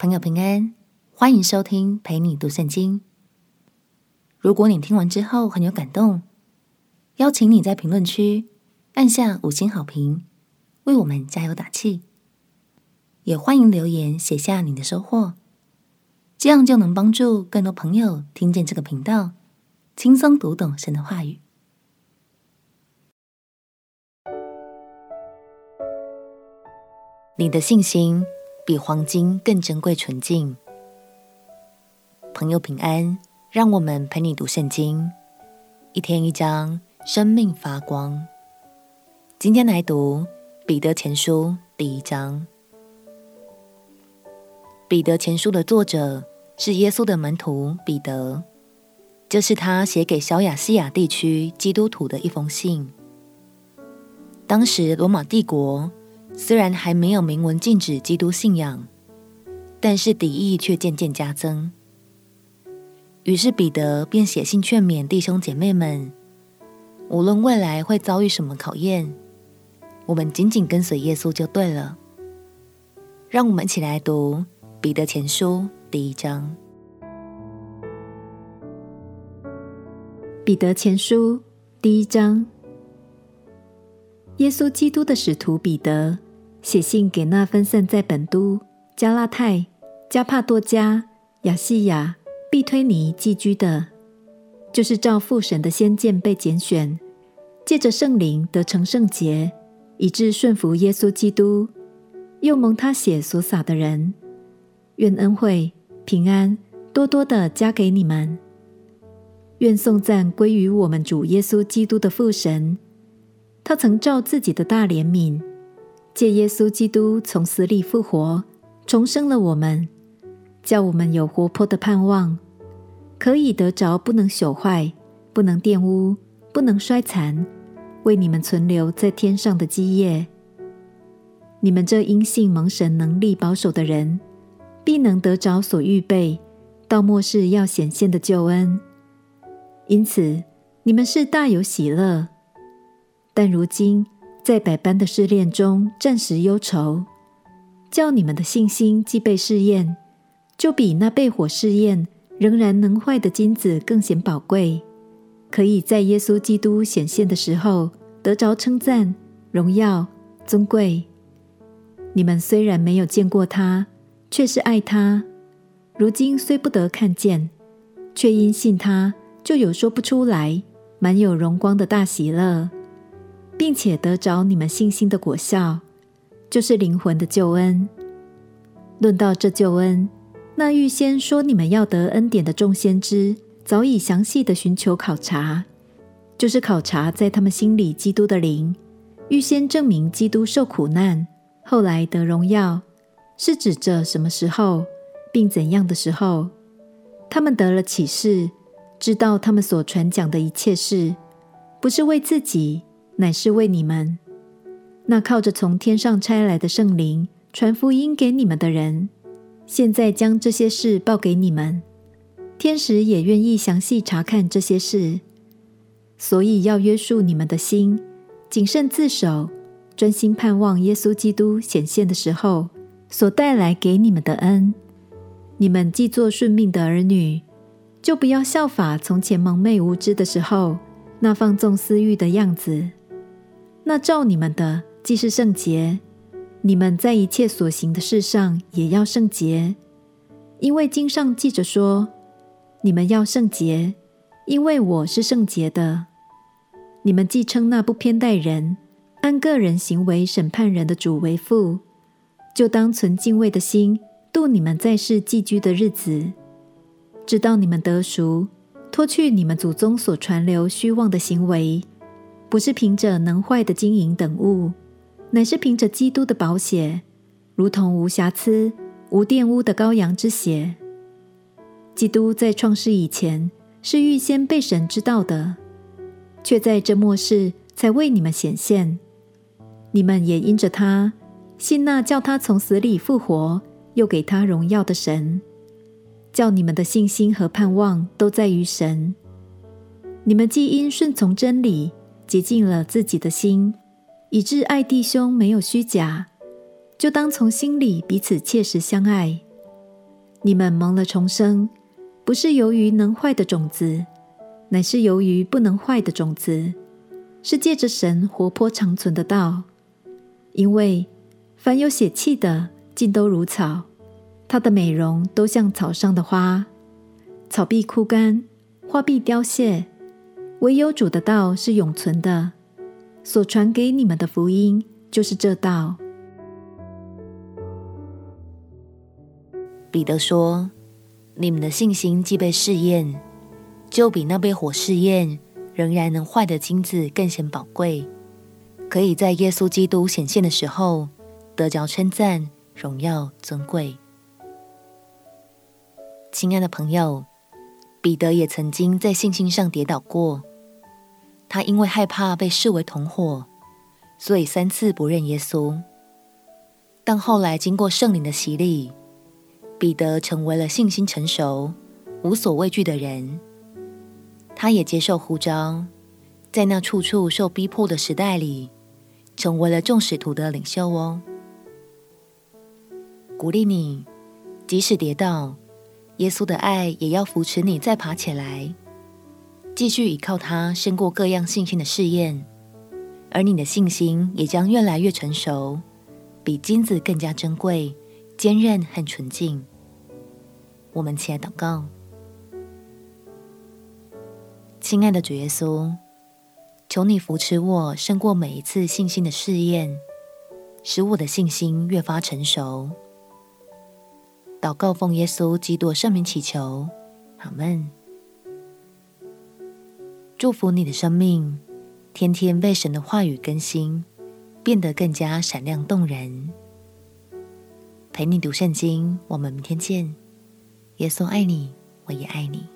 朋友平安，欢迎收听陪你读圣经。如果你听完之后很有感动，邀请你在评论区按下五星好评，为我们加油打气。也欢迎留言写下你的收获，这样就能帮助更多朋友听见这个频道，轻松读懂神的话语。你的信心比黄金更珍贵纯净。朋友平安，让我们陪你读圣经，一天一章，生命发光。今天来读彼得前书第一章。彼得前书的作者是耶稣的门徒彼得，这是他写给小亚细亚地区基督徒的一封信。当时罗马帝国。虽然还没有明文禁止基督信仰，但是敌意却渐渐加增。于是彼得便写信劝勉弟兄姐妹们：无论未来会遭遇什么考验，我们紧紧跟随耶稣就对了。让我们一起来读彼得前书第一章。彼得前书第一章，耶稣基督的使徒彼得。写信给那分散在本都、加拉太、加帕多家、亚细亚、庇推尼寄居的，就是照父神的先见被拣选，借着圣灵得成圣洁，以致顺服耶稣基督，又蒙他血所洒的人，愿恩惠、平安多多的加给你们。愿颂赞归于我们主耶稣基督的父神，他曾照自己的大怜悯。借耶稣基督从死里复活，重生了我们，叫我们有活泼的盼望，可以得着不能朽坏、不能玷污、不能衰残，为你们存留在天上的基业。你们这因信蒙神能力保守的人，必能得着所预备到末世要显现的救恩。因此，你们是大有喜乐，但如今。在百般的试炼中，暂时忧愁，叫你们的信心既被试验，就比那被火试验仍然能坏的金子更显宝贵，可以在耶稣基督显现的时候得着称赞、荣耀、尊贵。你们虽然没有见过他，却是爱他；如今虽不得看见，却因信他，就有说不出来、满有荣光的大喜乐。并且得着你们信心的果效，就是灵魂的救恩。论到这救恩，那预先说你们要得恩典的众先知，早已详细的寻求考察，就是考察在他们心里基督的灵，预先证明基督受苦难，后来得荣耀，是指着什么时候，并怎样的时候，他们得了启示，知道他们所传讲的一切事，不是为自己。乃是为你们，那靠着从天上差来的圣灵传福音给你们的人，现在将这些事报给你们。天使也愿意详细查看这些事，所以要约束你们的心，谨慎自守，专心盼望耶稣基督显现的时候所带来给你们的恩。你们既做顺命的儿女，就不要效法从前蒙昧无知的时候那放纵私欲的样子。那照你们的既是圣洁，你们在一切所行的事上也要圣洁，因为经上记着说：“你们要圣洁，因为我是圣洁的。”你们既称那不偏待人、按个人行为审判人的主为父，就当存敬畏的心度你们在世寄居的日子，直到你们得赎，脱去你们祖宗所传流虚妄的行为。不是凭着能坏的金银等物，乃是凭着基督的宝血，如同无瑕疵、无玷污的羔羊之血。基督在创世以前是预先被神知道的，却在这末世才为你们显现。你们也因着他信那叫他从死里复活，又给他荣耀的神，叫你们的信心和盼望都在于神。你们既因顺从真理，洁净了自己的心，以致爱弟兄没有虚假，就当从心里彼此切实相爱，你们蒙了重生，不是由于能坏的种子，乃是由于不能坏的种子，是借着神活泼长存的道。因为凡有血气的，尽都如草，它的美容都像草上的花，草必枯干，花必凋谢，唯有主的道是永存的。所传给你们的福音就是这道。彼得说：“你们的信心既被试验，就比那被火试验仍然能坏的金子更显宝贵，可以在耶稣基督显现的时候得着称赞、荣耀、尊贵。”亲爱的朋友，彼得也曾经在信心上跌倒过。他因为害怕被视为同伙，所以三次不认耶稣。但后来经过圣灵的洗礼，彼得成为了信心成熟、无所畏惧的人。他也接受呼召，在那处处受逼迫的时代里，成为了众使徒的领袖哦。鼓励你，即使跌倒，耶稣的爱也要扶持你再爬起来。继续依靠他，胜过各样信心的试验，而你的信心也将越来越成熟，比金子更加珍贵、坚韧和纯净。我们起来祷告，亲爱的主耶稣，求你扶持我，胜过每一次信心的试验，使我的信心越发成熟。祷告奉耶稣基督圣名祈求，阿门。祝福你的生命，天天被神的话语更新，变得更加闪亮动人。陪你读圣经，我们明天见。耶稣爱你，我也爱你。